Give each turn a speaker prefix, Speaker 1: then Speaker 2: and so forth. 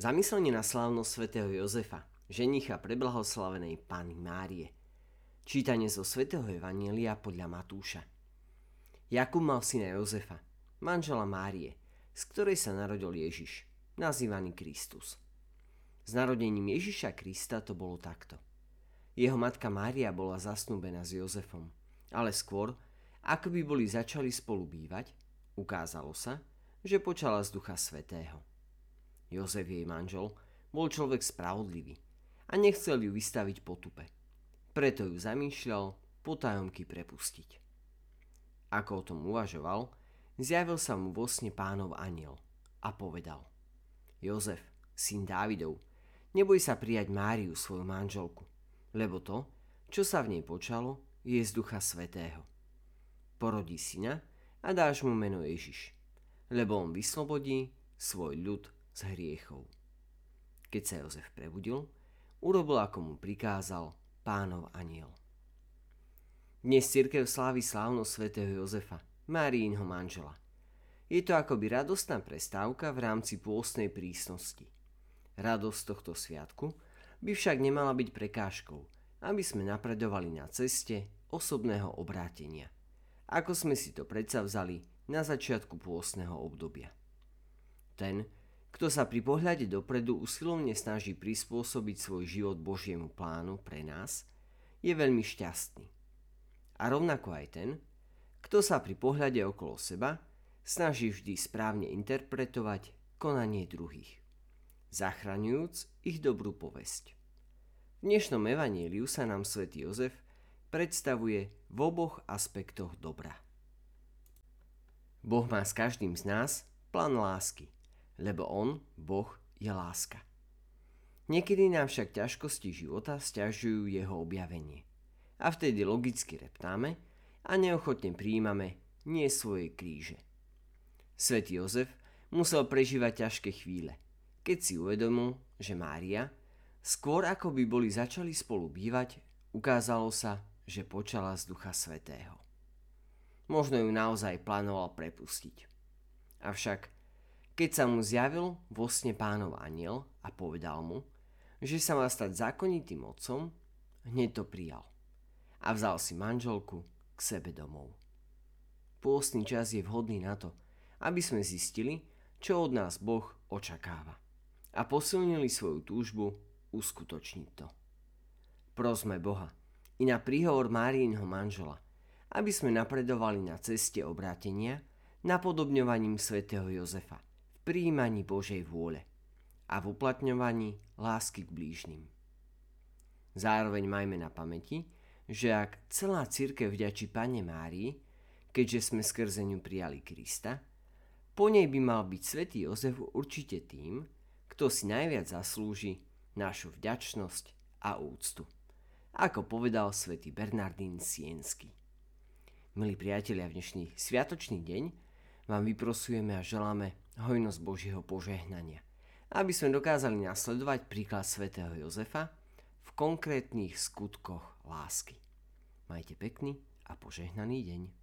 Speaker 1: Zamyslenie na slávnosť svätého Jozefa, ženicha preblahoslavenej Pány Márie. Čítanie zo svätého Evanielia podľa Matúša. Jakub mal syna Jozefa, manžela Márie, z ktorej sa narodil Ježiš, nazývaný Kristus. S narodením Ježiša Krista to bolo takto. Jeho matka Mária bola zasnúbená s Jozefom, ale skôr, ako by boli začali spolu bývať, ukázalo sa, že počala z Ducha Svetého. Jozef, jej manžel, bol človek spravodlivý a nechcel ju vystaviť potupe. Preto ju zamýšľal potajomky prepustiť. Ako o tom uvažoval, zjavil sa mu vo sne pánov aniel a povedal Jozef, syn Dávidov, neboj sa prijať Máriu, svoju manželku, lebo to, čo sa v nej počalo, je z ducha svetého. Porodí syna a dáš mu meno Ježiš, lebo on vyslobodí svoj ľud z hriechov. Keď sa Jozef prebudil, urobil ako mu prikázal pánov aniel. Dnes cirkev slávi slávnosť svätého Jozefa, Máriinho manžela. Je to akoby radostná prestávka v rámci pôstnej prísnosti. Radosť tohto sviatku by však nemala byť prekážkou, aby sme napredovali na ceste osobného obrátenia, ako sme si to predsavzali na začiatku pôstneho obdobia. Ten, kto sa pri pohľade dopredu usilovne snaží prispôsobiť svoj život Božiemu plánu pre nás, je veľmi šťastný. A rovnako aj ten, kto sa pri pohľade okolo seba snaží vždy správne interpretovať konanie druhých, zachraňujúc ich dobrú povesť. V dnešnom evaníliu sa nám svätý Jozef predstavuje v oboch aspektoch dobra. Boh má s každým z nás plán lásky – lebo On, Boh, je láska. Niekedy nám však ťažkosti života stiažujú jeho objavenie. A vtedy logicky reptáme a neochotne prijímame nie svoje kríže. Svetý Jozef musel prežívať ťažké chvíle, keď si uvedomil, že Mária, skôr ako by boli začali spolu bývať, ukázalo sa, že počala z Ducha Svetého. Možno ju naozaj plánoval prepustiť. Avšak keď sa mu zjavil vo sne pánov aniel a povedal mu, že sa má stať zákonitým otcom, hneď to prijal a vzal si manželku k sebe domov. Pôstny čas je vhodný na to, aby sme zistili, čo od nás Boh očakáva a posilnili svoju túžbu uskutočniť to. Prosme Boha i na príhovor Máriinho manžela, aby sme napredovali na ceste obrátenia napodobňovaním svätého Jozefa – príjmaní Božej vôle a v uplatňovaní lásky k blížnym. Zároveň majme na pamäti, že ak celá církev vďačí Pane Márii, keďže sme skrze ňu prijali Krista, po nej by mal byť svätý Jozef určite tým, kto si najviac zaslúži našu vďačnosť a úctu. Ako povedal svätý Bernardín Siensky. Milí priatelia, v dnešný sviatočný deň vám vyprosujeme a želáme hojnosť Božieho požehnania, aby sme dokázali nasledovať príklad svätého Jozefa v konkrétnych skutkoch lásky. Majte pekný a požehnaný deň.